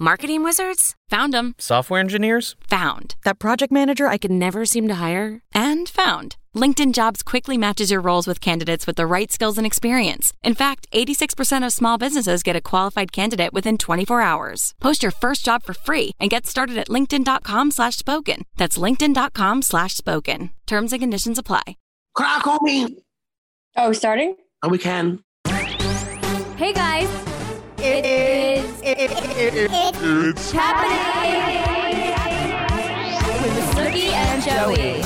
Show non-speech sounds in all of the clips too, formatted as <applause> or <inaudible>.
Marketing wizards? Found them. Software engineers? Found. That project manager I could never seem to hire? And found. LinkedIn Jobs quickly matches your roles with candidates with the right skills and experience. In fact, 86% of small businesses get a qualified candidate within 24 hours. Post your first job for free and get started at linkedin.com slash spoken. That's linkedin.com slash spoken. Terms and conditions apply. Crack on me. Oh, starting? Oh, we can. Hey guys, it is it's happening with Snooki and Joey.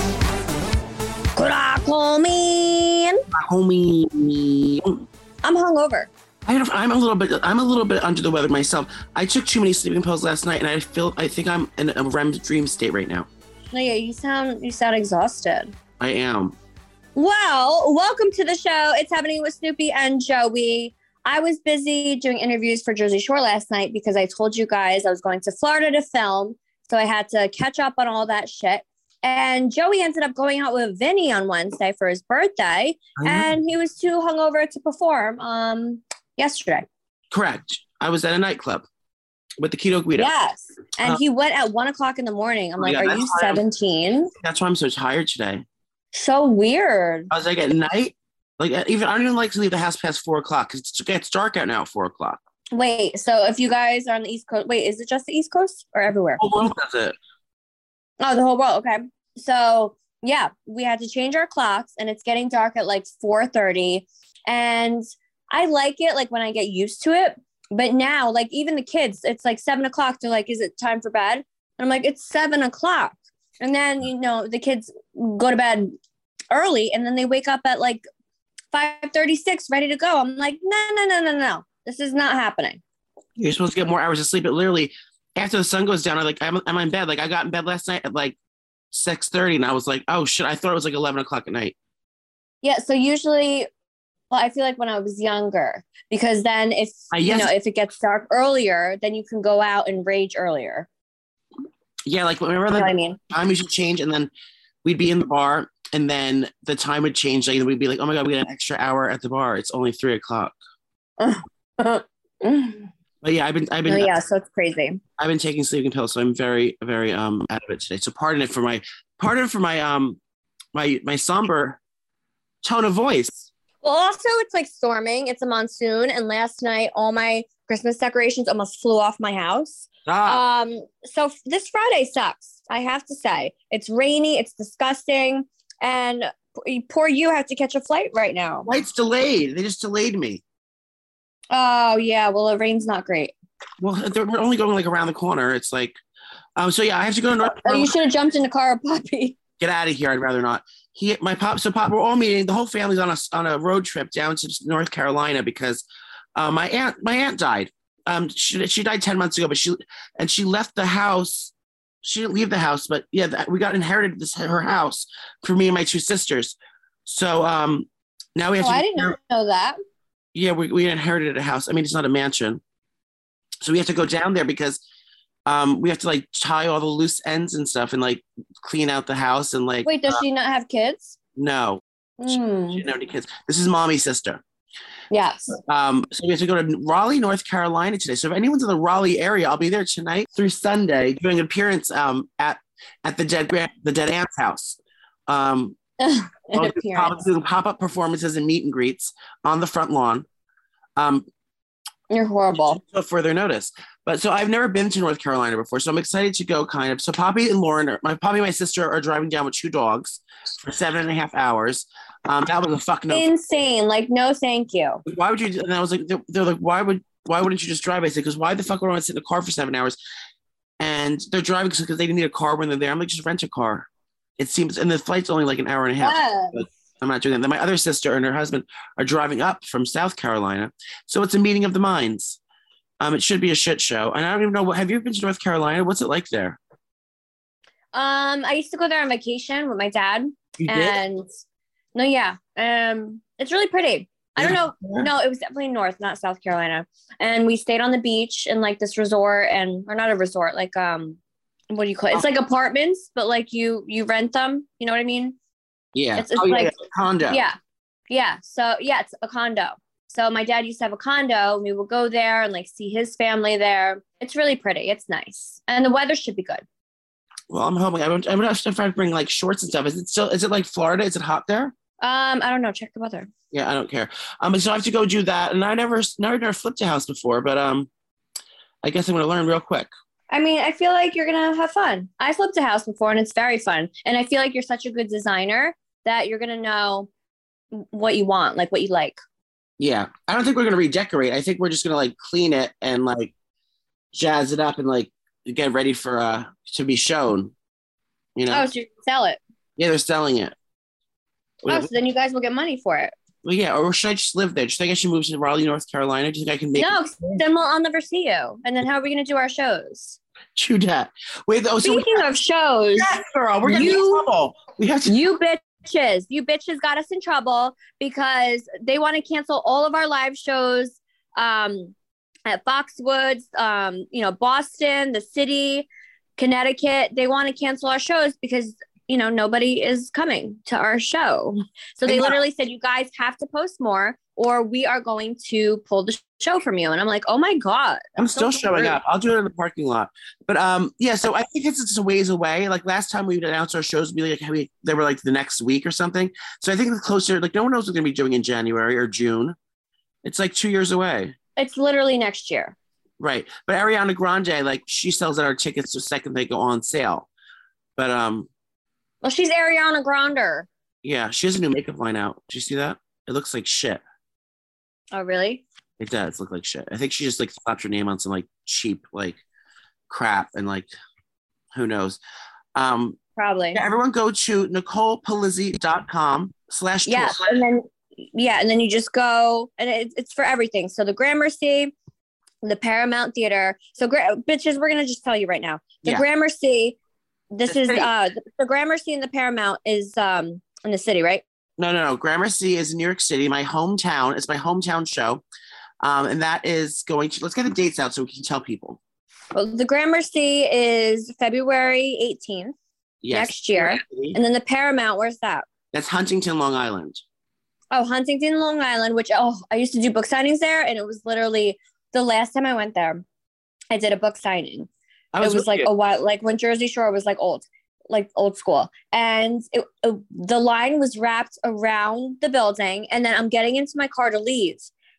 Crack on me. Homie. I'm hungover. I don't, I'm a little bit. I'm a little bit under the weather myself. I took too many sleeping pills last night, and I feel. I think I'm in a REM dream state right now. No, yeah, you sound you sound exhausted. I am. Well, welcome to the show. It's happening with Snooki and Joey. I was busy doing interviews for Jersey Shore last night because I told you guys I was going to Florida to film. So I had to catch up on all that shit. And Joey ended up going out with Vinny on Wednesday for his birthday, know. and he was too hungover to perform um, yesterday. Correct. I was at a nightclub with the Keto Guido. Yes. And Uh, he went at one o'clock in the morning. I'm Oh, like, are you 17? That's why I'm so tired today. So weird. I was like at night. Like even I don't even like to leave the house past four o'clock because it gets dark out now at four o'clock. Wait, so if you guys are on the East Coast, wait, is it just the East Coast or everywhere? The whole world does it. Oh, the whole world. Okay. So yeah, we had to change our clocks and it's getting dark at like 4:30. And I like it like when I get used to it. But now, like even the kids, it's like seven o'clock. They're like, is it time for bed? And I'm like, it's seven o'clock. And then, you know, the kids go to bed early and then they wake up at like 5:36 ready to go. I'm like, no, no, no, no, no. This is not happening. You're supposed to get more hours of sleep. But literally, after the sun goes down, I like I'm, I'm in bed. Like I got in bed last night at like six thirty, and I was like, oh shit! I thought it was like eleven o'clock at night. Yeah, so usually well, I feel like when I was younger, because then if Uh, you know if it gets dark earlier, then you can go out and rage earlier. Yeah, like remember You know the what I mean? time used to change, and then we'd be in the bar, and then the time would change. Like we'd be like, oh my god, we got an extra hour at the bar. It's only three o'clock. <laughs> But yeah, I've been I've been oh, yeah, so it's crazy. I've been taking sleeping pills, so I'm very very um out of it today. So pardon it for my pardon for my um my my somber tone of voice. Well, also it's like storming. It's a monsoon, and last night all my Christmas decorations almost flew off my house. Ah, Um, so f- this Friday sucks. I have to say, it's rainy. It's disgusting, and poor you have to catch a flight right now. flight's delayed. They just delayed me. Oh yeah, well the rain's not great. Well, we're only going like around the corner. It's like, um, so yeah, I have to go to North Oh, you should have jumped in the car, <laughs> Poppy. Get out of here. I'd rather not. He, my pop, so pop, we're all meeting. The whole family's on a on a road trip down to North Carolina because uh, my aunt my aunt died. Um, she she died ten months ago, but she and she left the house. She didn't leave the house, but yeah, that, we got inherited this her house for me and my two sisters. So um, now we have Oh, to. I didn't know that. yeah, we, we inherited a house. I mean, it's not a mansion. So we have to go down there because um, we have to like tie all the loose ends and stuff and like clean out the house and like, Wait, does she not have kids? no, she Hmm. didn't have any kids. This is mommy's sister. Yes. Um, so we have to go to Raleigh, North Carolina today. So if anyone's in the Raleigh area, I'll be there tonight through Sunday doing an appearance um, at at the dead the dead aunt's house. Um, <laughs> An I'll do appearance. pop- doing pop-up performances and meet and greets on the front lawn. Um, You're horrible. until further notice. But so I've never been to North Carolina before, so I'm excited to go. Kind of. So Poppy and Lauren, are, my Poppy and my sister are driving down with two dogs for seven and a half hours. Um, that was a fuck no. Insane. Like, no, thank you. Why would you? And I was like, they're, they're like, why would why wouldn't you just drive? I said, because why the fuck would I want to sit in a car for seven hours? And they're driving because they didn't need a car when they're there. I'm like, just rent a car. It seems, and the flight's only like an hour and a half. Yes. I'm not doing that. Then my other sister and her husband are driving up from South Carolina. So it's a meeting of the minds. Um, it should be a shit show. And I don't even know what have you been to North Carolina? What's it like there? Um, I used to go there on vacation with my dad, You did? and no, yeah, um, it's really pretty. I don't know. Yeah. No, it was definitely North, not South Carolina. And we stayed on the beach in like this resort, and or not a resort, like um, what do you call it? It's like apartments, but like you you rent them. You know what I mean? Yeah. It's- it's oh, like- yeah, condo. Yeah. Yeah. So yeah, it's a condo. So my dad used to have a condo. and We would go there and like see his family there. It's really pretty. It's nice. And the weather should be good. Well, I'm hoping. I'm, I'm have to try to bring like shorts and stuff. Is it still? Is it like Florida? Is it hot there? Um, I don't know. Check the weather. Yeah, I don't care. Um, so I have to go do that, and I never, never, never flipped a house before, but um, I guess I'm gonna learn real quick. I mean, I feel like you're gonna have fun. I flipped a house before and it's very fun. And I feel like you're such a good designer that you're gonna know what you want, like what you like. Yeah, I don't think we're gonna redecorate. I think we're just gonna like clean it and like jazz it up and like get ready for uh to be shown. You know? Oh, so you can sell it. yeah, they're selling it. Oh, so then you guys will get money for it. Well, yeah, or should I just live there? Do you think I should move to Raleigh, North Carolina? Do you think I can make No, then we'll, I'll never see you. And then how are we gonna do our shows? true that? Wait, oh, so Speaking of shows, yes, girl, we're in You- trouble. We have to. you bitches, you bitches got us in trouble because they want to cancel all of our live shows um, at Foxwoods, um, you know, Boston, the city, Connecticut. They want to cancel our shows because you know nobody is coming to our show. So they literally said, "You guys have to post more, or we are going to pull the show from you." And I'm like, "Oh my god!" I'm still so showing up. I'll do it in the parking lot. But um, yeah. So I think it's just a ways away. Like last time we would announce our shows, be like we, they were like the next week or something. So I think the closer. Like no one knows what we're gonna be doing in January or June. It's like two years away. It's literally next year. Right. But Ariana Grande, like she sells out our tickets the second they go on sale. But um, Well, she's Ariana Grande. yeah, she has a new makeup line out. Do you see that? It looks like shit. Oh, really? It does look like shit. I think she just like slapped her name on some like cheap like crap and like who knows. Um Probably. yeah, everyone go to NicolePolizzi.com slash Yeah, and then yeah, and then you just go, and it, it's for everything. So the Gramercy, the Paramount Theater. So gra- bitches, we're gonna just tell you right now. The Yeah. Gramercy. This The is city. uh the, the Gramercy and the Paramount is um in the city, right? No, no, no. Gramercy is in New York City, my hometown. It's my hometown show. Um, and that is going to let's get the dates out so we can tell people. Well, the Gramercy is February 18th Yes. next year, and then the Paramount. Where's that? That's Huntington, Long Island. Oh, Huntington, Long Island. Which oh, I used to do book signings there, and it was literally the last time I went there. I did a book signing. I it was like a while like when jersey shore was like old like old school. And it, it- the line was wrapped around the building and then i'm getting into my car to leave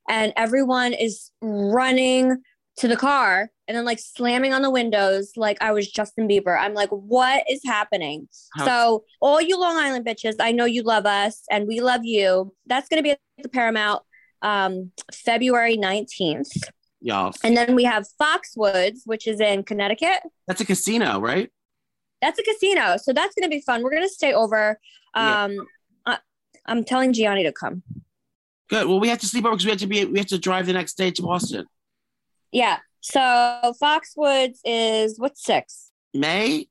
and everyone is running to the car and then like slamming on the windows like i was justin bieber. I'm like what is happening? How- so all you long island bitches i know you love us and we love you. That's going to be at the paramount um february 19th y'all. and then we have foxwoods which is in connecticut. That's a casino, right? That's a casino. So that's going to be fun. We're going to stay over. Yeah. Um, I, I'm telling Gianni to come. Good. Well, we have to sleep over because we have to be we have to drive the next day to Boston. Yeah. So Foxwoods is what's six? May?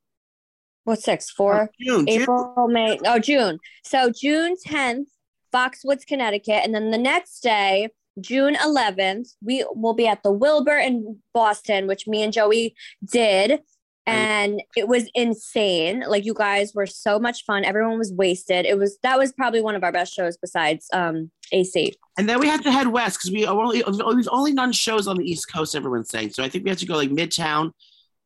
What's six? Four? June. June. April, May. Oh, June. So June 10th, Foxwoods, Connecticut. And then the next day, June 11th, we will be at the Wilbur in Boston, which me and Joey did. And it was insane. Like you guys were so much fun. Everyone was wasted. It was that was probably one of our best shows besides um AC. And then we have to head west because we only we've only done shows on the East Coast. Everyone's saying so. I think we have to go like Midtown,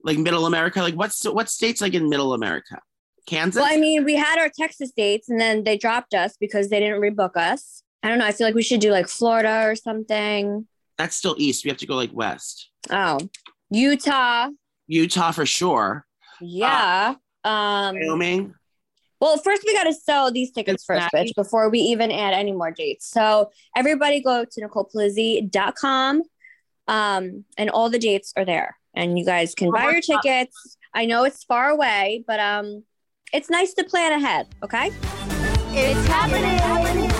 like Middle America. Like what's what states like in Middle America? Kansas. Well, I mean, we had our Texas dates and then they dropped us because they didn't rebook us. I don't know. I feel like we should do like Florida or something. That's still east. We have to go like west. Oh, Utah. Utah for sure. Yeah. um. Wyoming. Well, first we got to sell these tickets first, bitch, before we even add any more dates. So everybody go to NicolePolizzi.com. Um, and all the dates are there, and you guys can buy your tickets. I know it's far away, but um, it's nice to plan ahead. Okay. It's happening.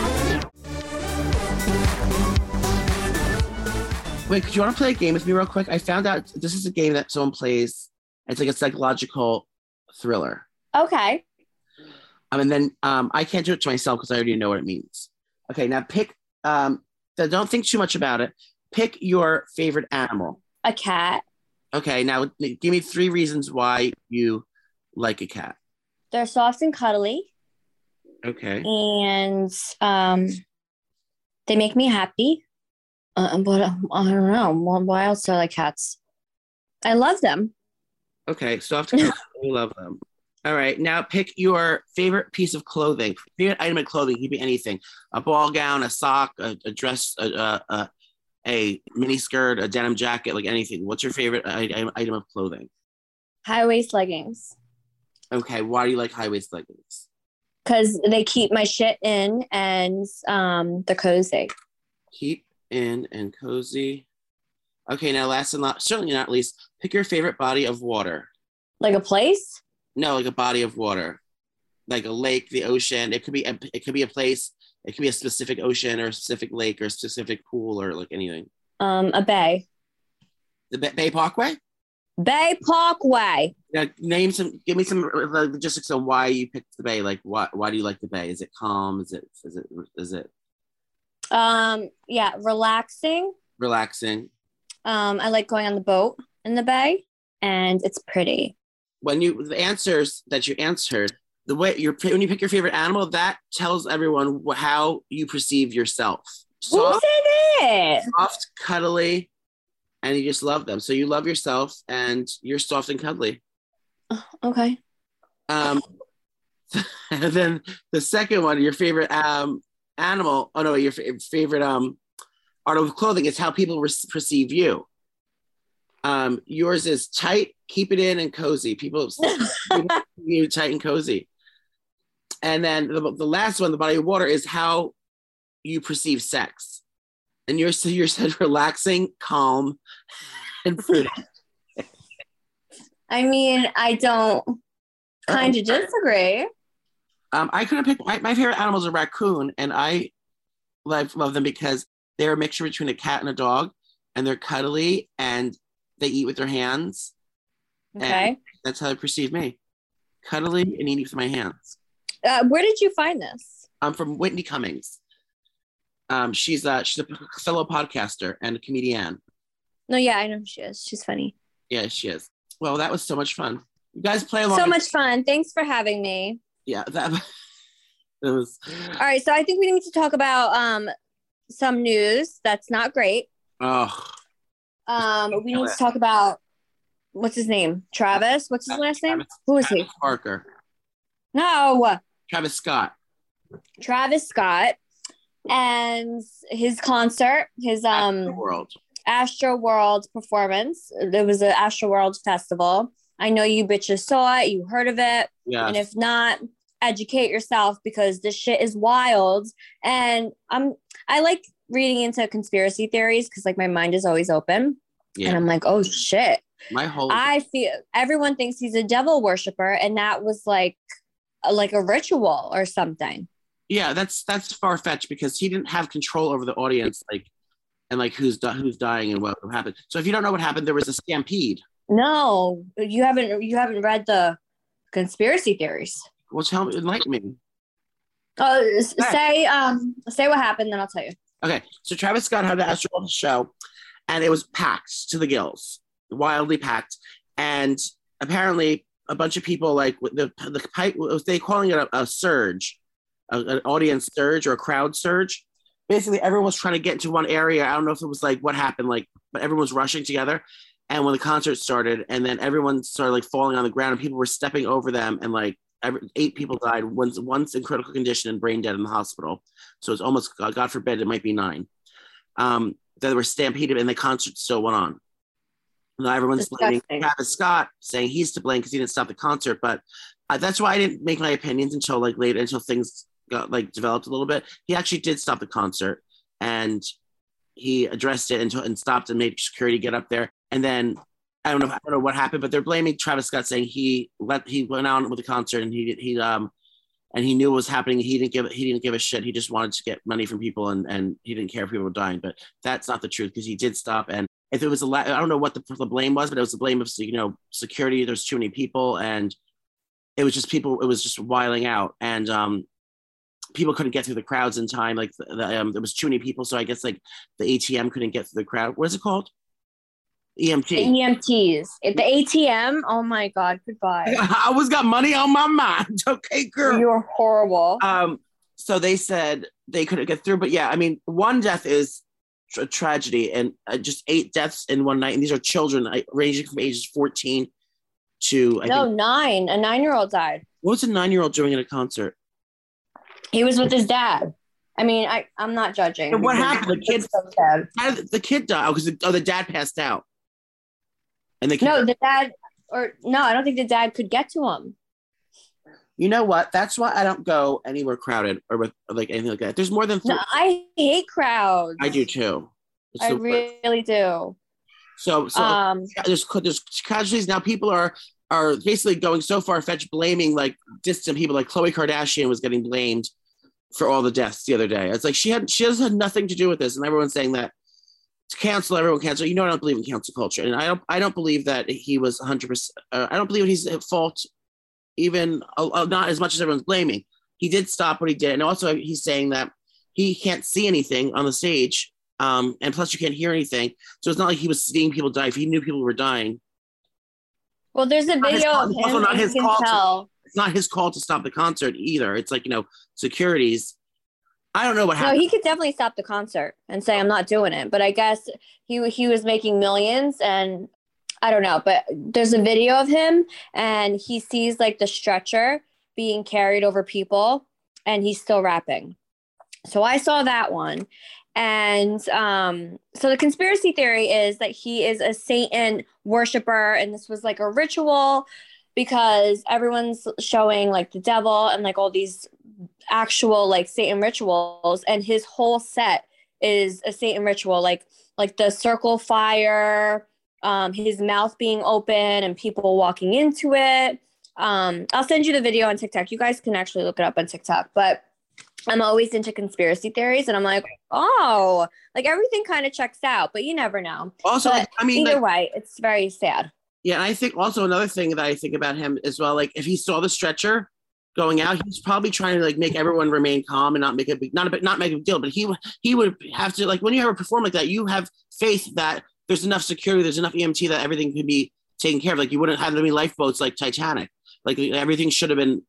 Wait, do you want to play a game with me real quick? I found out this is a game that someone plays. It's like a psychological thriller. Okay. Um, and then um, I can't do it to myself because I already know what it means. Okay, now pick. Um, so don't think too much about it. Pick your favorite animal. A cat. Okay, now give me three reasons why you like a cat. They're soft and cuddly. Okay. and um, they make me happy. Uh, but um, I don't know. Why else do I like cats? I love them. Okay. Soft coat. we love them. All right. Now pick your favorite piece of clothing. Favorite item of clothing. Could be anything. A ball gown, a sock, a, a dress, a, a, a, a mini skirt, a denim jacket, like anything. What's your favorite i- item of clothing? High waist leggings Okay. Why do you like high waist leggings? because they keep my shit in and um, they're cozy. Keep in and cozy. Okay. Now, last and not certainly not least, pick your favorite body of water. Like a place? No, like a body of water, like a lake, the ocean. It could be a, it could be a place. It could be a specific ocean or a specific lake or a specific pool or like anything. Um, a bay. The Bay, Bay Parkway. Bay Parkway. Now, name some. Give me some logistics on why you picked the Bay. Like, why why do you like the Bay? Is it calm? Is it is it is it Um, yeah, relaxing. relaxing? Um, I like going on the boat in the bay, and it's pretty. When you the answers that you answered, the way you're when you pick your favorite animal, that tells everyone how you perceive yourself. Soft, soft, cuddly, and you just love them. So you love yourself, and you're soft and cuddly. Okay. Um, <laughs> and then the second one, your favorite um animal. Oh no, your fa- favorite um article of clothing is how people re- perceive you. Um, yours is tight, keep it in, and cozy. People <laughs> you tight and cozy. And then the, the last one, the body of water, is how you perceive sex. And yours, so yours said <laughs> relaxing, calm, and prudent. <laughs> I mean, I don't kind of disagree. Um, I couldn't pick my, my favorite animal is a raccoon, and I love, love them because they're a mixture between a cat and a dog, and they're cuddly and they eat with their hands. Okay. That's how they perceive me. Cuddly and eating with my hands. Uh, where did you find this? I'm from Whitney Cummings. Um, she's a she's a fellow podcaster and a comedian. No, yeah, I know she is. She's funny. Yeah, she is. Well, that was so much fun. You guys play along. So much fun. Thanks for having me. Yeah, that <laughs> it was. All right, so I think we need to talk about um some news that's not great. Oh, Um, we need to talk about what's his name? Travis. What's his last name? Who is he? Parker. No, Travis Scott. Travis Scott and his concert, his um World. Astro World performance. There was an Astro World festival. I know you bitches saw it, you heard of it. Yeah. And if not, educate yourself because this shit is wild. And I'm I like reading into conspiracy theories because like my mind is always open. Yeah. And. I'm like, oh shit. My whole. I feel everyone thinks he's a devil worshiper, and that was like like a ritual or something. yeah, that's that's far fetched because he didn't have control over the audience, like, and like who's di- who's dying and what happened. So if you don't know what happened, there was a stampede. No, you haven't you haven't read the conspiracy theories. Well, tell me, enlighten me. Uh, say um say what happened, then I'll tell you. Okay, so Travis Scott had an Astro show, and it was packed to the gills, wildly packed, and apparently a bunch of people like the the pipe was they calling it a, a surge, a- an audience surge or a crowd surge. Basically, everyone was trying to get into one area. I don't know if it was like what happened, like, but everyone was rushing together. And when the concert started, and then everyone started like falling on the ground, and people were stepping over them, and like eight people died. Once once in critical condition and brain dead in the hospital. So it's almost God God forbid it might be nine. Um, that were stampeded, and the concert still went on. Now everyone's blaming Travis Scott, saying he's to blame because he didn't stop the concert. But uh, that's why I didn't make my opinions until like later, until things got like developed a little bit. He actually did stop the concert, and he addressed it and, and stopped and made security get up there. And then I don't know, I don't know what happened, but they're blaming Travis Scott, saying he let he went on with the concert and he he um and he knew what was happening. He didn't give he didn't give a shit. He just wanted to get money from people and and he didn't care if people were dying. But that's not the truth because he did stop. And if it was a la- I don't know what the, the blame was, but it was the blame of you know security. There's too many people and it was just people. It was just wiling out and um people couldn't get through the crowds in time. Like the, the, um, there was too many people, so I guess like the ATM couldn't get through the crowd. What is it called? EMT. EMTs. At The ATM. Oh my God. Goodbye. <laughs> I always got money on my mind. <laughs> Okay, girl. You're horrible. Um, so they said they couldn't get through, but yeah, I mean, one death is a tragedy, and uh, just eight deaths in one night, and these are children uh, ranging from ages 14 to I no, think, nine. A nine year old died. what was a nine-year-old doing at a concert? He was with his dad. I mean, I, I'm not judging. And what happened? The kid- so sad. The kid died? Oh, because the, oh, the dad passed out, and the kid, No, the dad, or no, I don't think the dad could get to him. you know what? That's why I don't go anywhere crowded or with like anything like that. There's more than three. No, I hate crowds. I do too. It's I worst. really do. So, so Um, there's there's casualties now. People are are basically going so far fetched, blaming like distant people. Like Khloe Kardashian was getting blamed for all the deaths the other day. It's like she had she has had nothing to do with this, and everyone's saying that to cancel everyone cancel. You know, I don't believe in cancel culture, and I don't I don't believe that he was 100. percent uh, I don't believe he's at fault, even uh, uh, not as much as everyone's blaming. He did stop what he did, and also he's saying that he can't see anything on the stage. Um, and plus, you can't hear anything. So it's not like he was seeing people die. If he knew people were dying, well, there's a Not his video of him. also not and you his can fault to- it's not his call to stop the concert either. It's like you know, securities. I don't know what happened. No, he could definitely stop the concert and say, "I'm not doing it." But I guess he he was making millions, and I don't know. But there's a video of him, and he sees like the stretcher being carried over people, and he's still rapping. So I saw that one, and um, so the conspiracy theory is that he is a Satan worshiper, and this was like a ritual because everyone's showing like the devil and like all these actual like Satan rituals, and his whole set is a Satan ritual, like like the circle fire, um, his mouth being open, and people walking into it. Um, I'll send you the video on TikTok. You guys can actually look it up on TikTok, but I'm always into conspiracy theories, and I'm like, oh, like everything kind of checks out, but you never know. also, but I mean, Either like, way, it's very sad. yeah, and I think also another thing that I think about him as well. Like, if he saw the stretcher going out, he's probably trying to like make everyone remain calm and not make a big, not a not make a big deal. But he would he would have to like when you ever perform like that, you have faith that there's enough security, there's enough EMT that everything can be taken care of. Like you wouldn't have any lifeboats like Titanic. Like everything should have been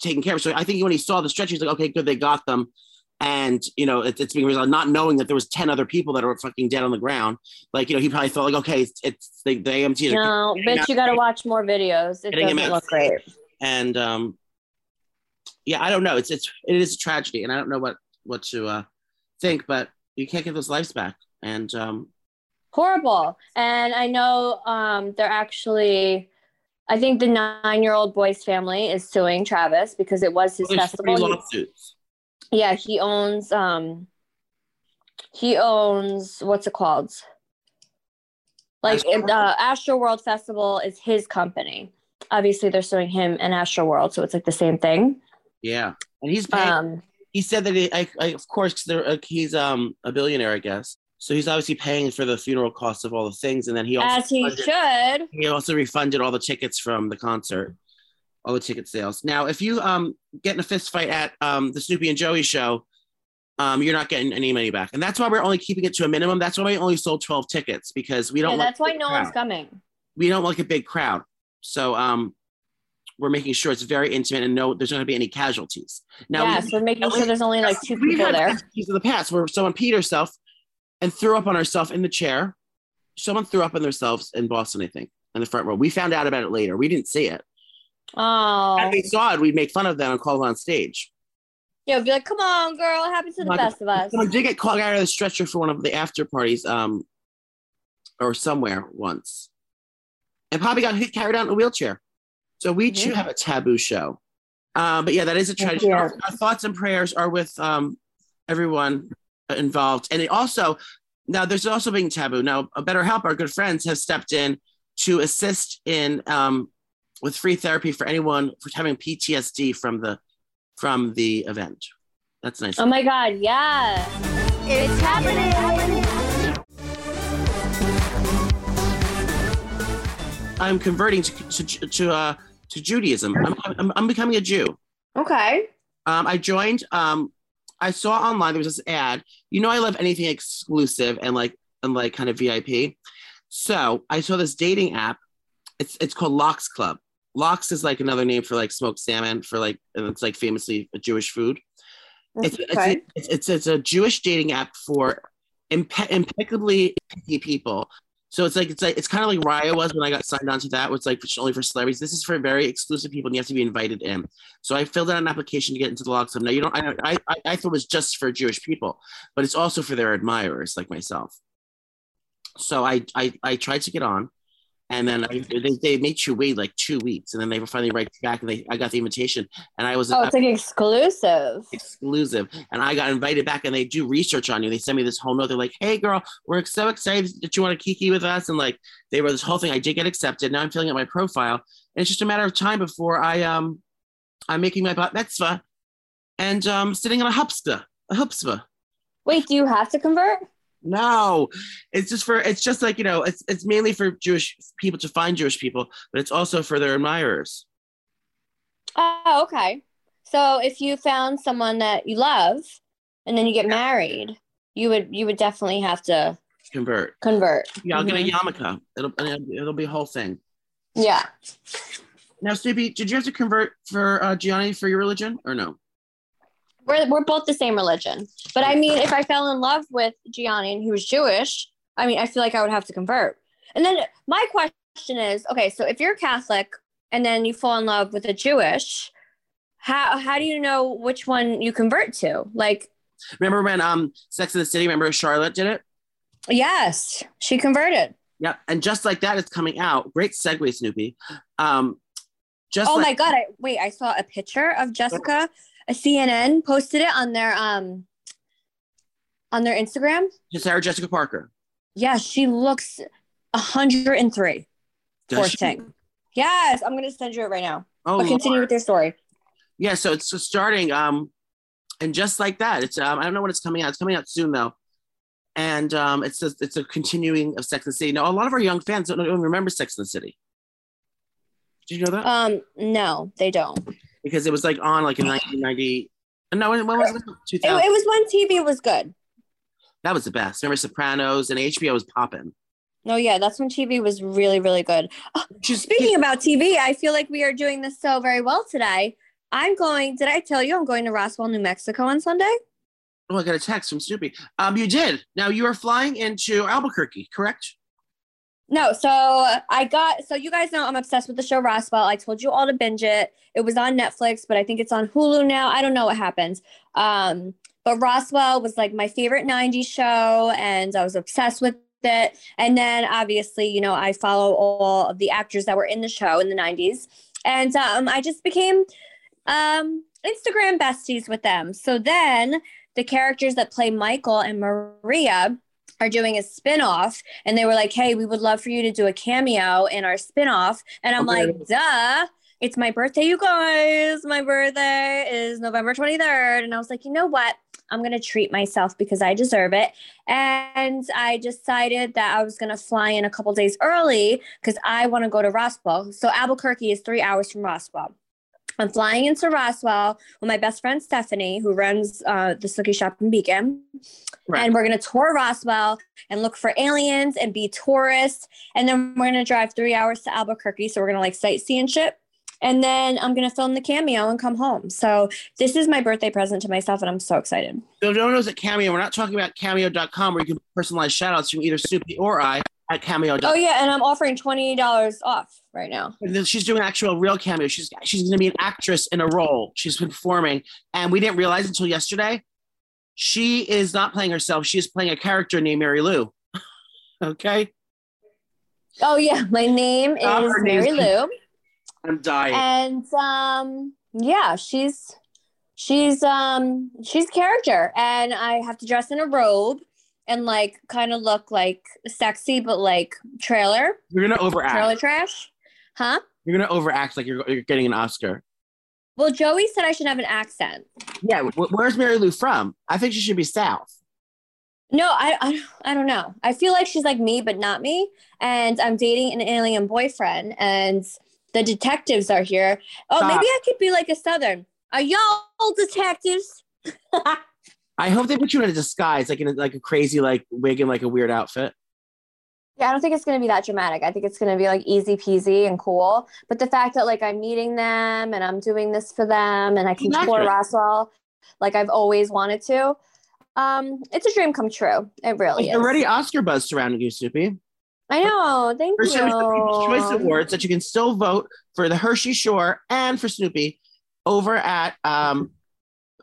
taken care of. So I think when he saw the stretcher, he's like, okay, good, they got them. And you know, it, it's being resolved, not knowing that there was ten other people that were fucking dead on the ground. Like you know, he probably thought like, okay, it's, it's the, the EMT. are No, but you got to watch more videos. It doesn't look great. and um, yeah, I don't know. It's it's it is a tragedy, and I don't know what what to uh, think, but you can't get those lives back. And um, horrible and i know um they're actually i think the nine year old boy's family is suing travis because it was his three festival lawsuits. yeah he owns um he owns what's it called like Astro it, uh, astro world festival is his company obviously they're suing him and astro world so it's like the same thing Yeah, and he's paying. um he said that he, I, I, of course, uh, he's um a billionaire, I guess. So he's obviously paying for the funeral costs of all the things, and then he also as he refunded- should he also refunded all the tickets from the concert, all the ticket sales. Now, if you um get in a fist fight at um the Snooki and Joey show, um you're not getting any money back, and that's why we're only keeping it to a minimum. That's why we only sold 12 tickets because we don't. like that's why no one's coming We don't like a big crowd, so um we're making sure it's very intimate and no, there's not going to be any casualties. Now, yes we- we're making sure there's only like two people had there casualties in the past where someone peed herself and threw up on herself in the chair. Someone threw up on themselves in Boston, I think, in the front row. We found out about it later. We didn't see it. oh we saw it, we'd make fun of them and call them on stage. Yeah, be like, come on, girl, it happens to the Like, best of us. Someone did get called out of the stretcher for one of the after parties, um, or somewhere once, and probably got hit, carried out in a wheelchair. So we too Mhm. have a taboo show. Uh, but yeah, that is a tragedy. Yeah. Our, our thoughts and prayers are with um, everyone involved, and it also now there's also being taboo. Now, a Better Help, our good friends, have stepped in to assist in um, with free therapy for anyone for having PTSD from the from the event. That's nice. Oh my God, Yeah, It's happening. I'm converting to to to, uh, to Judaism. I'm, I'm I'm becoming a Jew. Okay. Um, I joined. Um, I saw online there was this ad. You know, I love anything exclusive and like and like kind of VIP. So I saw this dating app. It's it's called Lox Club. Lox is like another name for like smoked salmon for like and it's like famously a Jewish food. It's it's, Okay. it's, it's, it's a Jewish dating app for impe- impeccably picky people. So it's like it's like it's kind of like Raya was when I got signed on to that. It's like only for celebrities. This is for very exclusive people, and you have to be invited in. So I filled out an application to get into the Lox Club. Now you don't. I I I, I thought it was just for Jewish people, but it's also for their admirers like myself. So I I, I tried to get on, and then I, they, they made you wait like two weeks, and then they were finally right back, and they I got the invitation, and I was Oh, it's like exclusive. exclusive, and I got invited back, and they do research on you. They send me this whole note. They're like, "Hey, girl, we're so excited that you want to kiki with us," and like they were this whole thing. I did get accepted. Now I'm filling out my profile, and it's just a matter of time before I um I'm making my bat mitzvah, and um sitting on a hupsta, a hupsva. Wait, do you have to convert? No, it's just for it's just like you know it's it's mainly for Jewish people to find Jewish people, but it's also for their admirers. Oh, okay. So if you found someone that you love and then you get married, you would you would definitely have to Convert. convert. Yeah, I'll Mhm. get a yarmulke. It'll it'll it'll be a whole thing. Yeah. Now, Snooki, did you have to convert for uh, Gianni for your religion or no? We're we're both the same religion. But I mean, if I fell in love with Gianni and he was Jewish, I mean, I feel like I would have to convert. And then my question is, okay, so if you're Catholic and then you fall in love with a Jewish, how how do you know which one you convert to? Like, Remember when um Sex in the City? Remember Charlotte did it? yes, she converted. Yep. And just like that, it's coming out. Great segue, Snooki. Um, just oh like, my god! I wait. I saw a picture of Jessica. A CNN posted it on their um on their Instagram. just Sarah Jessica Parker. Yeah, she looks hundred and three. Does Poor she? thing. Yes, I'm gonna send you it right now. Oh, but continue Lord. with your story. yeah. So it's starting. Um, and just like that, it's um, I don't know when it's coming out. It's coming out soon though. And um, it's a, it's a continuing of Sex and the City. Now, a lot of our young fans don't even remember Sex and the City. Did you know that? Um, no, they don't. It, because it was like on like in <sighs> 1990. No, when when was it? it 2000. was when TV was good. that was the best. Remember Sopranos and HBO was popping. No, yeah, that's when TV was really, really good. <gasps> Oh, Just speaking about TV, I feel like we are doing this so very well today. I'm going. Did I tell you I'm going to Roswell, New Mexico on Sunday? Oh, I got a text from Snooki. Um, you did. Now you are flying into Albuquerque, correct? No, so I got so you guys know I'm obsessed with the show Roswell. I told you all to binge it. It was on Netflix, but I think it's on Hulu now. I don't know what happens. Um, but Roswell was like my favorite 90s show, and I was obsessed with it. And then obviously, you know, I follow all of the actors that were in the show in the 90s. And um, I just became um Instagram besties with them. So then the characters that play Michael and Maria are doing a spin-off and they were like, "Hey, we would love for you to do a cameo in our spin-off." And I'm Okay. like, "Duh, it's my birthday, you guys. My birthday is November 23rd." And I was like, "You know what? I'm going to treat myself because I deserve it." And I decided that I was going to fly in a couple days early cuz I want to go to Roswell. So Albuquerque is 3 hours from Roswell. I'm flying into Roswell with my best friend Stephanie, who runs uh, the Snooki Shop in Beacon. Right. And we're going to tour Roswell and look for aliens and be tourists. And then we're going to drive three hours to Albuquerque. So we're going to like sightsee and shit. And then I'm going to film the cameo and come home. So this is my birthday present to myself. And I'm so excited. So if no one knows at Cameo, we're not talking about Cameo.com where you can personalize shout outs from either Snooki or I at Cameo.com. Oh, yeah. And I'm offering $20 off right now. And then she's doing actual real cameo. She's she's going to be an actress in a role. She's performing, and we didn't realize until yesterday. She is not playing herself. She is playing a character named Mary Lou. <laughs> okay, Oh, yeah. My name is Oh, Mary Lou. I'm dying. and um yeah she's she's um she's a character and i have to dress in a robe and like kind of look like sexy but like trailer You're to overact. trailer trash huh You're to overact like you're, you're getting an Oscar. well joey said i should have an accent Yeah, wh- where's Mary Lou from? I think she should be South. no I, I i don't know i feel like she's like me but not me and i'm dating an alien boyfriend and the detectives are here oh Stop. maybe i could be like a southern are y'all detectives <laughs> I hope they put you in a disguise, like in a, like a crazy like wig and like a weird outfit. Yeah, I don't think it's gonna be that dramatic. I think it's gonna be like easy peasy and cool. But the fact that like I'm meeting them and I'm doing this for them and I can tour Imagine. Roswell like I've always wanted to, um, it's a dream come true. It really There's is. already Oscar buzz surrounding you, Snooki. I know. Thank There's you. People's Choice Awards that you can still vote for the Jersey Shore and for Snooki over at um,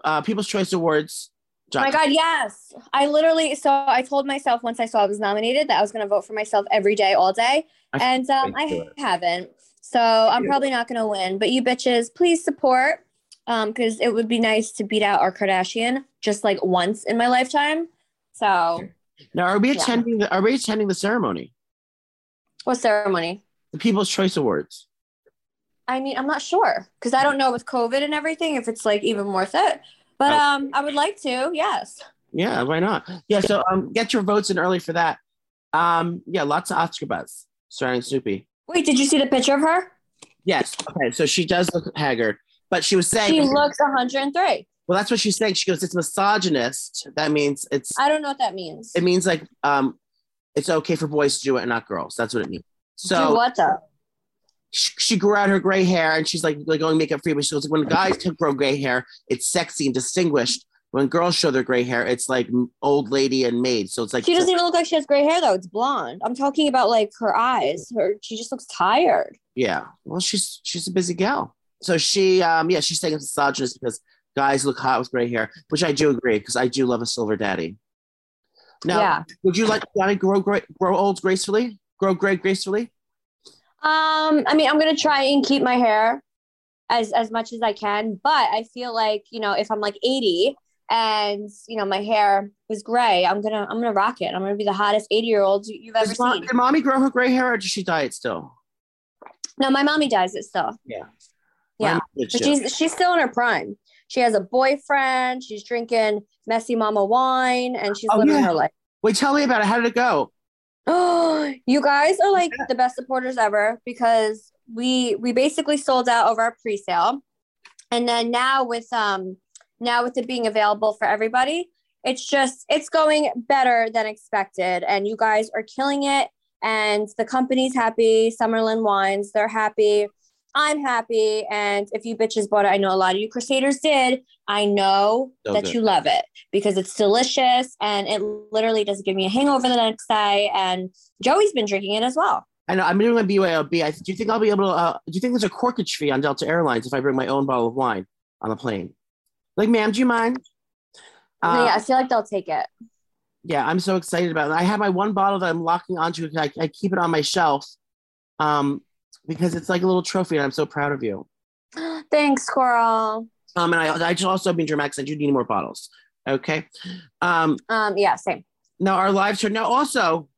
uh, People's Choice Awards. Oh my God, yes. I literally, so I told myself once I saw I was nominated that I was going to vote for myself every day, all day. I And um, I haven't. So I'm Yeah. probably not going to win. But you bitches, please support because it would be nice to beat out our Kardashian just like once in my lifetime. So Now, are we Yeah. attending? The, are we attending the ceremony, what ceremony? the People's Choice Awards? I mean, I'm not sure because I don't know with COVID and everything if it's like even worth it. But Oh. um, I would like to, yes. Yeah, why not? Yeah, so um, get your votes in early for that. Um, yeah, lots of Oscar buzz starring Snooki. Wait, did you see the picture of her? Yes. Okay, so she does look haggard, but she was saying, She looks 103. well, that's what she's saying. She goes, it's misogynist. That means it's I don't know what that means. it means like um, it's okay for boys to do it and not girls. That's what it means. Do So what though? She, she grew out her gray hair and she's like, like going makeup free. But she goes, when guys can grow gray hair, it's sexy and distinguished. When girls show their gray hair, it's like old lady and maid. So it's like She doesn't even look like she has gray hair though. It's blonde. I'm talking about like her eyes. Her she just looks tired. Yeah. Well, she's she's a busy gal. So she um yeah, she's saying it's misogynist because guys look hot with gray hair, which I do agree because I do love a silver daddy. Now, yeah. would you like to grow grow old gracefully? Grow gray gracefully? Um, I mean, I'm gonna try and keep my hair as as much as I can, but I feel like you know, if I'm like 80 and you know my hair was gray, I'm gonna I'm gonna rock it. I'm gonna be the hottest 80 year old you've ever Does seen. did mommy grow her gray hair or does she dye it still? No, my mommy does it still. Yeah. Yeah. But she's she's still in her prime. She has a boyfriend. She's drinking messy mama wine, and she's Oh, living yeah. her life. Wait, tell me about it. How did it go? <gasps> You guys are like the best supporters ever because we we basically sold out of our pre-sale. And then now with um now with it being available for everybody, it's just it's going better than expected and you guys are killing it and the company's happy, Summerland Wines, they're happy. I'm happy and if you bitches bought it, I know a lot of you crusaders did. I know So that good. you love it because it's delicious and it literally doesn't give me a hangover the next day. And Joey's been drinking it as well. I know I'm doing my BYOB. I, do you think I'll be able to? Uh, do you think there's a corkage fee on Delta Airlines if I bring my own bottle of wine on the plane? Like, ma'am, do you mind? Uh, yeah, I feel like they'll take it. yeah, I'm so excited about it. I have my one bottle that I'm locking onto. I, I keep it on my shelf um, because it's like a little trophy, and I'm so proud of you. <gasps> Thanks, Coral. Um, and I, I just also dramatic. 'cause I do need more bottles. Okay. Um, Um, yeah, same. now our live show. Now also,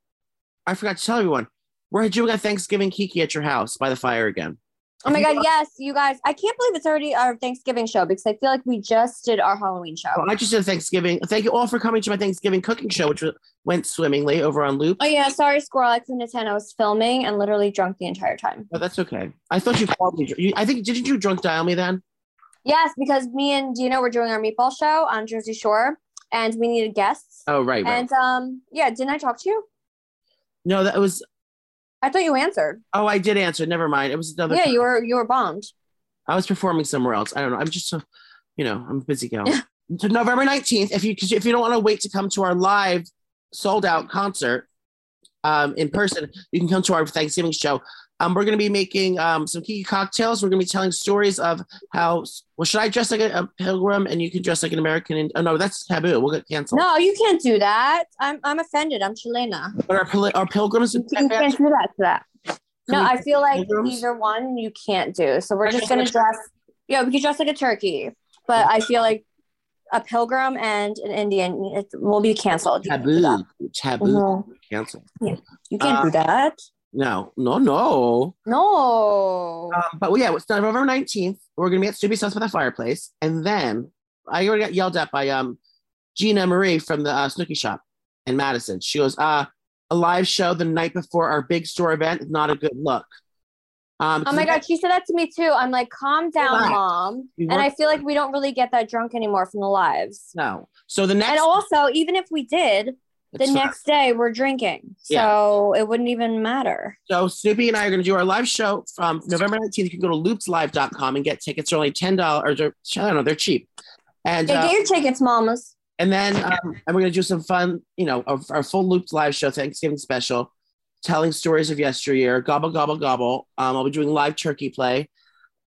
I forgot to tell everyone we're doing a Thanksgiving Kiki at your house by the fire again. Oh my god, yes, you guys. I can't believe it's already our Thanksgiving show because I feel like we just did our Halloween show. Well, I just did a Thanksgiving. Thank you all for coming to my Thanksgiving cooking show, which went swimmingly over on Loop. Oh yeah, sorry, Squirrel. I couldn't attend. I was filming and literally drunk the entire time. But that's okay. I thought you called me. You, I think didn't you drunk dial me then? Yes, because me and Dina were doing our meatball show on Jersey Shore and we needed guests. Oh right, right. And um, yeah, didn't I talk to you? no, that was. I thought you answered. Oh, I did answer. Never mind. It was another. Yeah, you were you were bombed. I was performing somewhere else. I don't know. I'm just so, you know, I'm a busy gal. <laughs> so November 19th, if you if you don't want to wait to come to our live sold out concert um, in person, you can come to our Thanksgiving show. Um, we're going to be making um, some kiki cocktails. We're going to be telling stories of how. Well, should I dress like a, a pilgrim and you can dress like an American? And, oh no, that's taboo. We'll get canceled. No, you can't do that. I'm I'm offended. I'm Chilena. But our, pil- our pilgrims. You can't do that to that. No, I feel like pilgrims? either one you can't do. So we're I just just gonna wanna- dress. Yeah, we could dress like a turkey, but I feel like a pilgrim and an Indian it will be canceled. You can't do that. Taboo. Taboo. Mhm. Cancel. You can't Uh, do that. No, no, no. No. Um, but yeah, it's November 19th. We're going to be at Stupid House by the fireplace. And then I already got yelled at by um, Gina Marie from the uh, Snooki shop in Madison. She goes, uh, a live show the night before our big store event is not a good look. Um, Oh my god, she said that to me too. I'm like, calm down, Relax. mom. And I feel like we don't really get that drunk anymore from the lives. No. So the next, And also, even if we did, the fine. next day we're drinking. Yeah. So it wouldn't even matter. So Snooki and I are going to do our live show from November 19th. You can go to loopslive.com and get tickets. They're only $10. Or I don't know, they're cheap. And Hey, uh, get your tickets, mamas. and then um, and we're going to do some fun, you know, our, our full Loops live show, Thanksgiving special, telling stories of yesteryear, gobble, gobble, gobble. Um, I'll be doing live turkey play.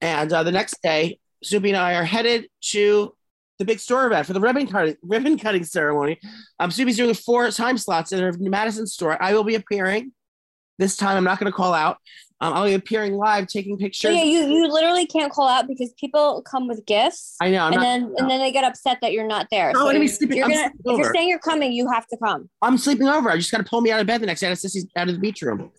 And uh, the next day, Snooki and I are headed to the big store event for the ribbon cutting, <laughs> ribbon cutting ceremony. Um, Snooki's doing four time slots in the Madison store. I will be appearing. This time, I'm not going to call out. Um, I'll be appearing live, taking pictures. yeah, you you literally can't call out because people come with gifts. I know. I'm and not. then and then they get upset that you're not there. No, so I'm gonna be if sleeping- You're I'm gonna, sleeping if you're saying you're coming, you have to come. I'm sleeping over. I just got to pull me out of bed the next day. Aunt Sissy's out of the beach room. Okay,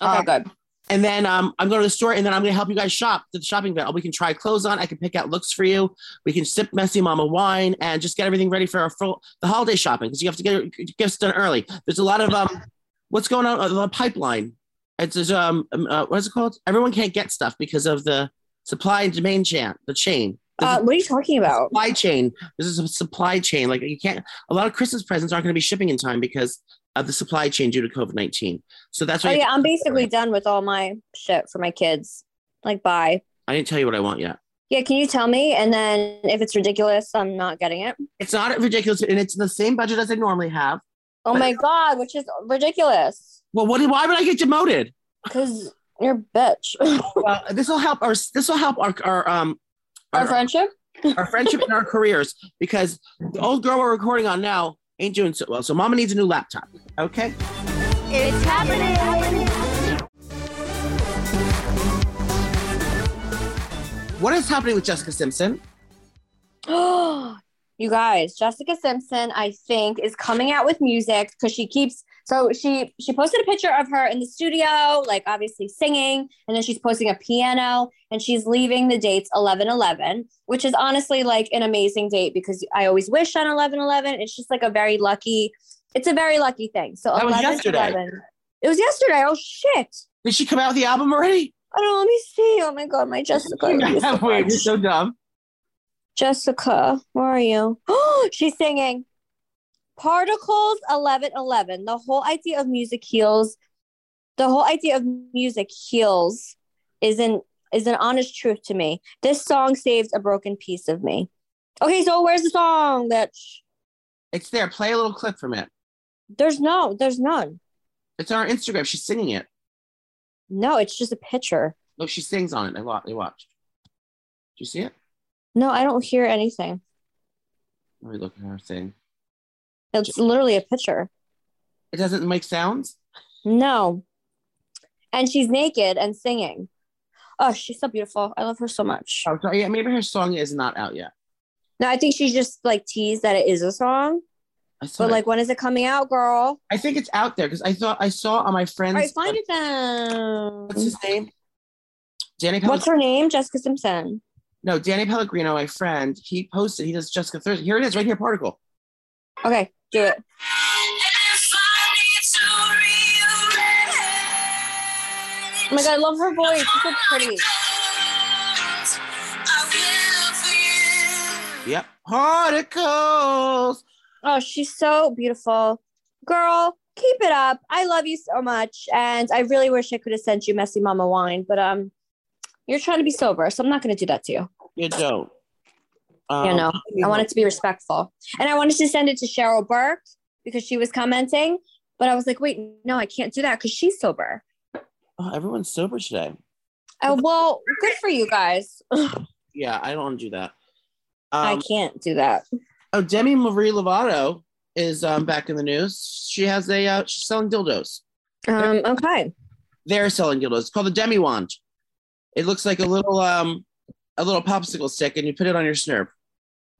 Uh, good. And then um, I'm going to the store, and then I'm going to help you guys shop to the shopping event. We can try clothes on. I can pick out looks for you. We can sip messy mama wine and just get everything ready for our full the holiday shopping because you have to get your gifts done early. There's a lot of um, what's going on uh, the pipeline. It's just, um, um uh, what is it called? Everyone can't get stuff because of the supply and demand chain. The chain. Uh, what are you talking about? supply chain. This is a supply chain. Like you can't. A lot of Christmas presents aren't going to be shipping in time because of the supply chain due to COVID nineteen. So that's why. Oh yeah, I'm basically done with all my shit for my kids. Like, bye. I didn't tell you what I want yet. Yeah, can you tell me? And then if it's ridiculous, I'm not getting it. It's not ridiculous, and it's the same budget as I normally have. Oh my god, which is ridiculous. Well, what? Why would I get demoted? Because you're a bitch. <laughs> Well, this will help our. This will help our our um Our our, friendship. our friendship and our <laughs> careers because the old girl we're recording on now ain't doing so well. So, Mama needs a new laptop. Okay. It's happening. What is happening with Jessica Simpson? Oh, <gasps> you guys, Jessica Simpson, I think, is coming out with music because she keeps. So she she posted a picture of her in the studio, like obviously singing, and then she's posting a piano, and she's leaving the dates 11 11, which is honestly like an amazing date because I always wish on 11 11. It's just like a very lucky. It's a very lucky thing. So That was 11 yesterday. 11. It was yesterday. Oh shit! Did she come out with the album already? I don't know. Let me see. Oh my god, my Jessica. I love you so Wait, you're so dumb. Jessica, where are you? Oh, <gasps> She's singing Particles 1111. The whole idea of music heals. The whole idea of music heals is an is an honest truth to me. This song saved a broken piece of me. Okay, so where's the song, bitch? It's there. Play a little clip from it. There's no, there's none. It's on our Instagram. She's singing it. No, it's just a picture. Look, she sings on it. I watched. I watched. Did you see it? No, I don't hear anything. Let me look at her thing. It's literally a picture. It doesn't make sounds. No. And she's naked and singing. Oh, she's so beautiful. I love her so much. Oh, so yeah, maybe her song is not out yet. No, I think she's just like teased that it is a song. But it. like, when is it coming out, girl? I think it's out there because I thought I saw on my All friend's. right, find it then. What's his name? Danny. What's her name? Jessica Simpson. No, Danny Pellegrino, my friend. He posted. He does Jessica Thursday. Here it is, right here. Particle. Okay, do it. Oh my god, I love her voice. She's so pretty. Yep. Particles. Oh, she's so beautiful. Girl, keep it up. I love you so much. And I really wish I could have sent you messy mama wine, but um you're trying to be sober, so I'm not gonna do that to you. You don't. Um, you know, I wanted to be respectful. And I wanted to send it to Cheryl Burke because she was commenting, but I was like, wait, no, I can't do that because she's sober. Oh, everyone's sober today. Uh, well, good for you guys. <sighs> Yeah, I don't want to do that. I Um, can't do that. oh, Demi Marie Lovato is um, back in the news. She has a uh, she's selling dildos. Um, okay. They're selling dildos. It's called the Demi Wand. It looks like a little um a little popsicle stick, and you put it on your snurp,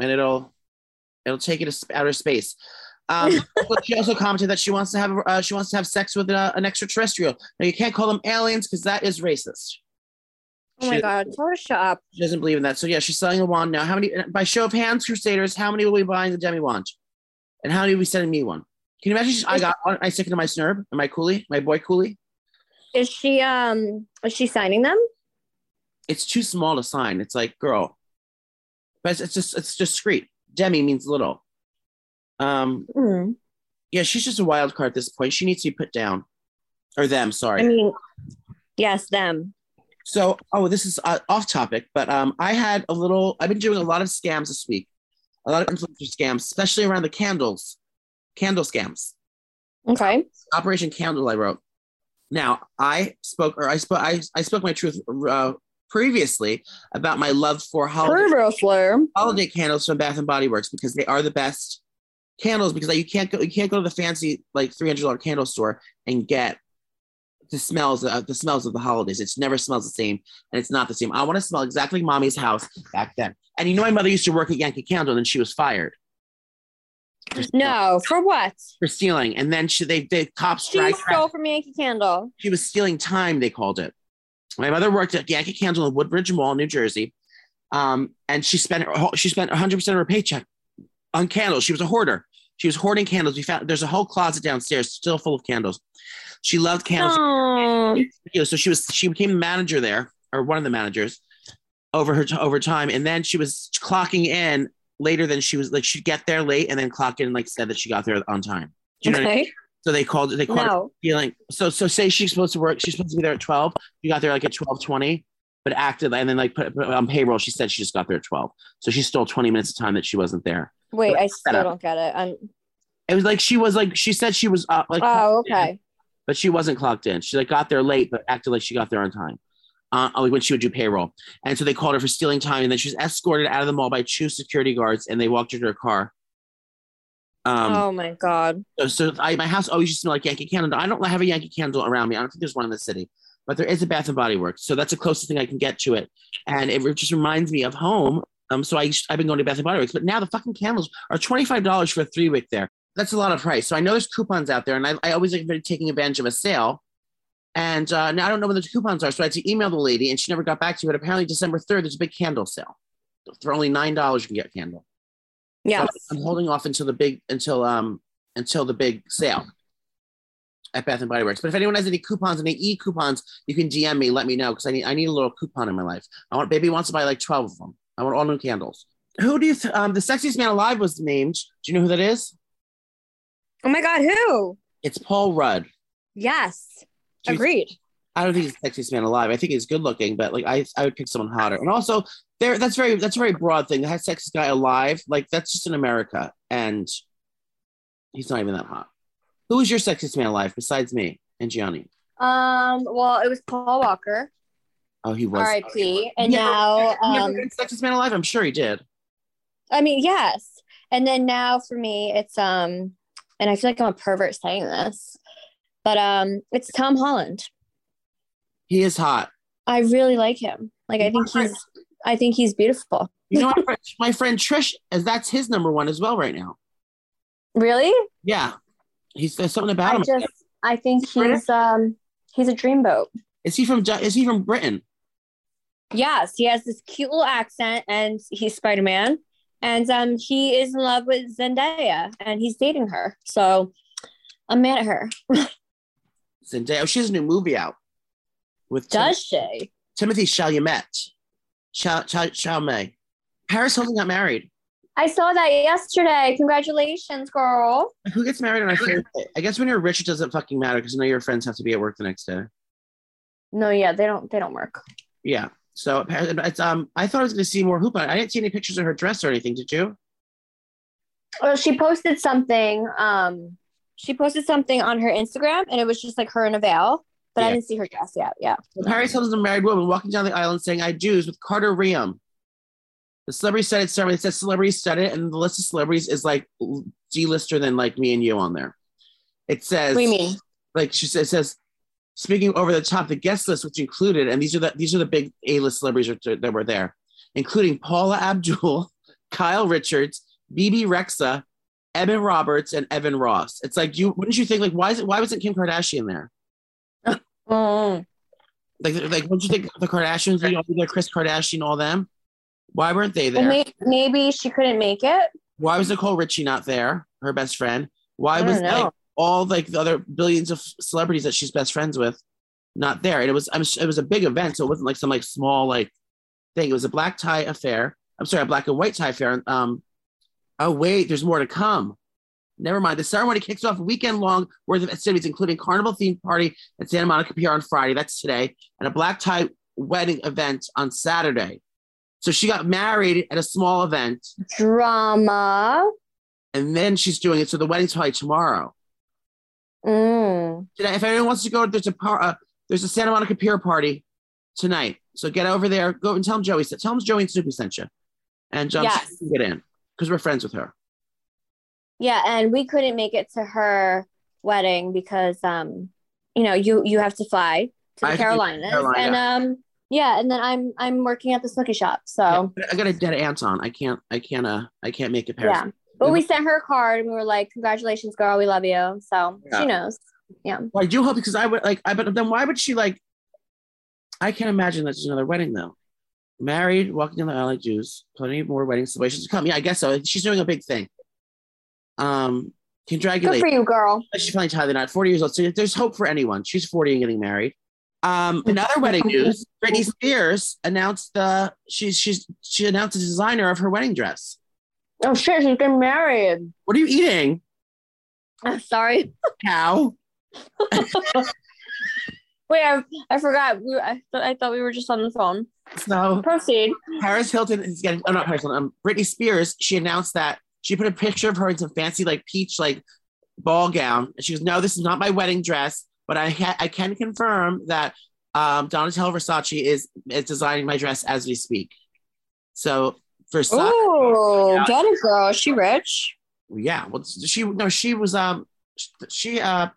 and it'll it'll take it to outer space. Um, <laughs> she also commented that she wants to have uh, she wants to have sex with uh, an extraterrestrial. Now you can't call them aliens because that is racist. Oh my She- god, tell her to shut up. She doesn't believe in that. So yeah, she's selling a wand now. How many? By show of hands, Crusaders, how many will be buying the demi wand? And how many will be sending me one? Can you imagine? I got one. I stick it in my snurb and my coolie, my boy coolie. Is she um is she signing them? It's too small to sign. It's like girl, but it's, just it's discreet. Demi means little. Um, Hmm. Yeah, she's just a wild card at this point. She needs to be put down, or them. Sorry. I mean, yes, them. So, oh, this is uh, off topic, but um, I had a little. I've been doing a lot of scams this week, a lot of influencer scams, especially around the candles, candle scams. Okay. Operation Candle. I wrote. Now, I spoke, or I spoke, I, I spoke my truth uh, previously about my love for holiday, Previously. holiday candles from Bath and Body Works because they are the best candles. Because like, you can't go, you can't go to the fancy like three hundred dollar candle store and get the smells of the smells of the holidays. It never smells the same, and it's not the same. I want to smell exactly mommy's house back then. And you know, my mother used to work at Yankee Candle, and then she was fired No, for what? for stealing. And then she, they, they cops She dragged her. stole from Yankee Candle. She was stealing time. They called it. My mother worked at Yankee Candle in Woodbridge Mall, New Jersey, um, and she spent her she spent 100 percent of her paycheck on candles. She was a hoarder. She was hoarding candles. We found there's a whole closet downstairs still full of candles. She loved candles. Know, so she was she became manager there or one of the managers over her over time and then she was clocking in later than she was like she'd get there late and then clock in and like said that she got there on time Do you know what I mean? Okay. so they called it. they called No. stealing so so say she's supposed to work she's supposed to be there at 12 she got there like at 12 20 but acted and then like put, put on payroll she said she just got there at 12 so she stole 20 minutes of time that she wasn't there Wait, I still up. don't get it. I'm, it was like she was like she said she was uh, like oh, clocked in, okay. but she wasn't clocked in. She like got there late, but acted like she got there on time. Uh, like when she would do payroll, and so they called her for stealing time, and then she was escorted out of the mall by two security guards, and they walked her to her car. Um, oh my god. so, so I, my house always used to smell like Yankee Candle. I don't have a Yankee Candle around me. I don't think there's one in the city, but there is a Bath and Body Works, so that's the closest thing I can get to it, and it just reminds me of home. Um, so I I've been going to Bath and Body Works, but now the fucking candles are twenty five dollars for a three wick there. That's a lot of price. So I know there's coupons out there, and I, I always like taking advantage of a sale. And uh, now I don't know when the coupons are, so I had to email the lady, and she never got back to me. But apparently, December third, there's a big candle sale. For only nine dollars, you can get a candle. So I'm holding off until the big until um until the big sale at Bath and Body Works. But if anyone has any coupons, any e coupons, you can DM me. Let me know because I need I need a little coupon in my life. I want baby wants to buy like twelve of them. I want all new candles. Who do you th- um the sexiest man alive was named? Do you know who that is? Oh my god, who? It's Paul Rudd. Yes. Do Agreed. I don't think he's the sexiest man alive. I think he's good looking, but like I, I would pick someone hotter. And also, there that's very that's a very broad thing. The sexiest guy alive, like that's just in America, and he's not even that hot. Who is your sexiest man alive besides me and Gianni? Um, well, it was Paul Walker, Oh, he was. R.I.P. And Yeah. now, um, been sexiest man alive. I'm sure he did. I mean, yes. And then now for me, it's um, and I feel like I'm a pervert saying this, but um, it's Tom Holland. He is hot. I really like him. Like I think he's, I think he's beautiful. You know, my <laughs> friend, my friend Trish, as that's his number one as well right now. Really? Yeah, he's there's something about I him. just, I think he's um, he's a dreamboat. Is he from? Is he from Britain? Yes, he has this cute little accent, and he's Spider Man, and um, he is in love with Zendaya, and he's dating her. So I'm mad at her. <laughs> Zendaya. Oh, she has a new movie out with Does she? Timothée Chalamet. Chal- Chal- Chalamet. Paris Hilton got married. I saw that yesterday. Congratulations, girl. Who gets married on a Thursday? I guess when you're rich, it doesn't fucking matter because I know your friends have to be at work the next day. No, yeah, they don't. They don't work. Yeah. So it's um. I thought I was going to see more hoop. I didn't see any pictures of her dress or anything. Did you? Well, she posted something. Um, she posted something on her Instagram, and it was just like her in a veil, but I didn't see her dress yet. Yeah. Paris Hilton's a married woman walking down the island saying "I do's" with Carter Reum. The celebrity said it. Sorry, it says celebrity said it, and the list of celebrities is like D-lister than like me and you on there. It says. You mean? like she says, says speaking over the top, the guest list, which included, and these are the these are the big A-list celebrities that that were there, including Paula Abdul, <laughs> Kyle Richards, Bebe Rexha, Evan Roberts, and Evan Ross. It's like you wouldn't you think like why is it why wasn't Kim Kardashian there? Mm. Like like wouldn't you think the Kardashians, you know, there, Kris Kardashian, all them? Why weren't they there? Well, maybe she couldn't make it. Why was Nicole Richie not there? Her best friend. Why was know. like all like the other billions of celebrities that she's best friends with not there? And it was I'm, it was a big event, so it wasn't like some like small like thing. It was a black tie affair. I'm sorry, a black and white tie affair. Um, oh wait, there's more to come. Never mind. The ceremony kicks off a weekend long worth of festivities, including carnival themed party at Santa Monica Pier on Friday. That's today, and a black tie wedding event on Saturday. So she got married at a small event, Drama. and then she's doing it. So the wedding's probably tomorrow. Mm. Today, if anyone wants to go, there's a par- uh, there's a Santa Monica Pier party tonight. So get over there. Go and tell them Joey said. Tell them Joey and Snooki sent you, and um, Yes. get in because we're friends with her. Yeah, and we couldn't make it to her wedding because um, you know, you you have to fly to the have to Carolinas, Carolina. and um, yeah, and then I'm I'm working at the Snooki shop, so I got a dead aunt on. I can't. I can't. Uh, I can't make it. Paris. yeah. But we sent her a card and we were like, "Congratulations, girl, we love you." So Yeah. she knows. Well, I do hope because I would like. I but then why would she like? I can't imagine that's another wedding though. Married, walking down the aisle like Jews. Plenty more wedding celebrations to come. Yeah, I guess so. She's doing a big thing. Um, Good congratulations. for you, girl. She's finally tied the knot. Forty years old. So there's hope for anyone. She's forty and getting married. Um, in other wedding news, Britney Spears announced the she's she's she announced the designer of her wedding dress. Oh shit, she's been married. What are you eating, I'm <laughs> sorry. cow? <laughs> Wait, I, I forgot. We, I, th- I thought we were just on the phone. So Proceed. Paris Hilton is getting, oh, not Paris Hilton, um, Britney Spears, she announced that she put a picture of her in some fancy, like, peach, like, ball gown. And she goes, no, this is not my wedding dress, but I, ha- I can confirm that um, Donatella Versace is, is designing my dress as we speak. So, Versace, Oh, Yeah. get it, girl. Is she rich? yeah, well, she, no, she was, um, she, uh,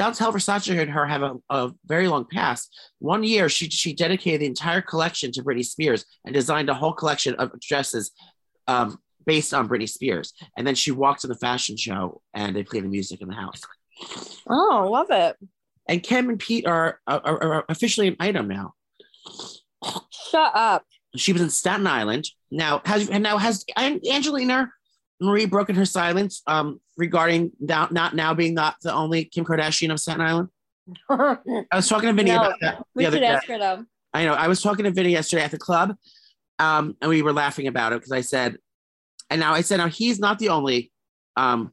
Donatella Versace and her have a, a very long past. One year, she she dedicated the entire collection to Britney Spears and designed a whole collection of dresses um, based on Britney Spears. And then she walked in the fashion show and they played the music in the house. Oh, I love it. And Kim and Pete are, are, are officially an item now. Shut up. She was in Staten Island. Now has and now has Angelina Marie broken her silence um, regarding now, not now being not the only Kim Kardashian of Staten Island? <laughs> I was talking to Vinny No, about that we should day. ask her though. I know. I was talking to Vinny yesterday at the club, um, and we were laughing about it because I said, and now I said, now he's not the only um,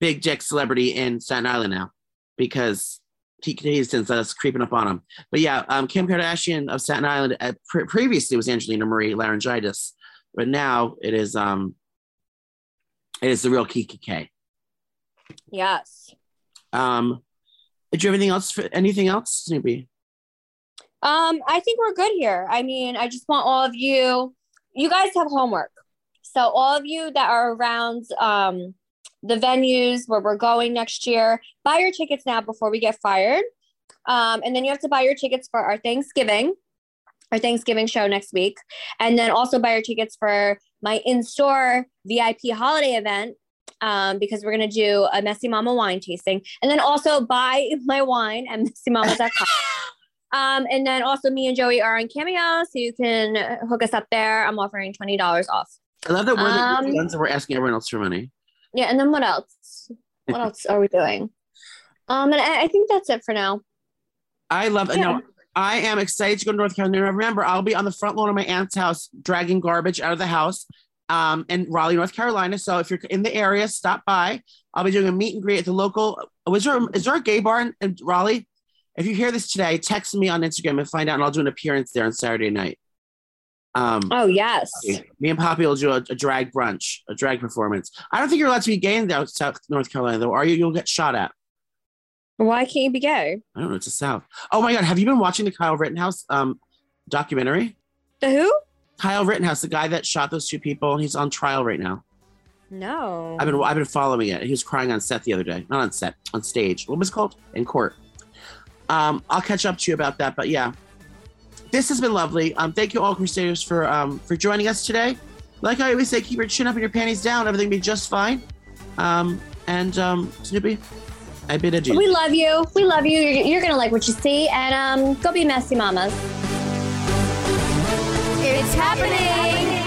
big dick celebrity in Staten Island now because he he's since that's creeping up on him. But yeah, um, Kim Kardashian of Staten Island uh, pre- previously was Angelina Marie laryngitis, but now it is um, it is the real Kiki K. Yes. Um, did you have anything else? For, anything else, Snooki? Um, I think we're good here. I mean, I just want all of you, you guys have homework. So all of you that are around um the venues where we're going next year, buy your tickets now before we get fired. Um, and then you have to buy your tickets for our Thanksgiving, our Thanksgiving show next week. And then also buy your tickets for my in-store VIP holiday event. Um, because we're gonna do a Messy Mama wine tasting, and then also buy <laughs> my wine at <laughs> messymamas.com. Um, and then also me and Joey are on Cameo, so you can hook us up there. I'm offering twenty dollars off. I love that we're Um, the ones that we're asking everyone else for money. Yeah, and then what else? What <laughs> else are we doing? Um, and I, I think that's it for now. I love it. Yeah. No, I am excited to go to North Carolina. Remember, I'll be on the front lawn of my aunt's house dragging garbage out of the house um, in Raleigh, North Carolina. So if you're in the area, stop by. I'll be doing a meet and greet at the local. Was there, is there a gay bar in, in Raleigh? If you hear this today, text me on Instagram and find out, and I'll do an appearance there on Saturday night. Um, Oh yes. me and Poppy will do a, a drag brunch, a drag performance. I don't think you're allowed to be gay in the South North Carolina, though. Are you? You'll get shot at. Why can't you be gay? I don't know. It's the South. Oh my God. Have you been watching the Kyle Rittenhouse um, documentary? The who? Kyle Rittenhouse, the guy that shot those two people, and he's on trial right now. No. I've been I've been following it. He was crying on set the other day, not on set, on stage. What was it called? In court. Um, I'll catch up to you about that. But yeah, this has been lovely. Um, thank you all, Crusaders, for um, for joining us today. Like I always say, keep your chin up and your panties down. Everything will be just fine. Um, and um, Snooki, I bid adieu. we love you. We love you. You're, you're gonna like what you see, and um, go be messy mamas. It's happening.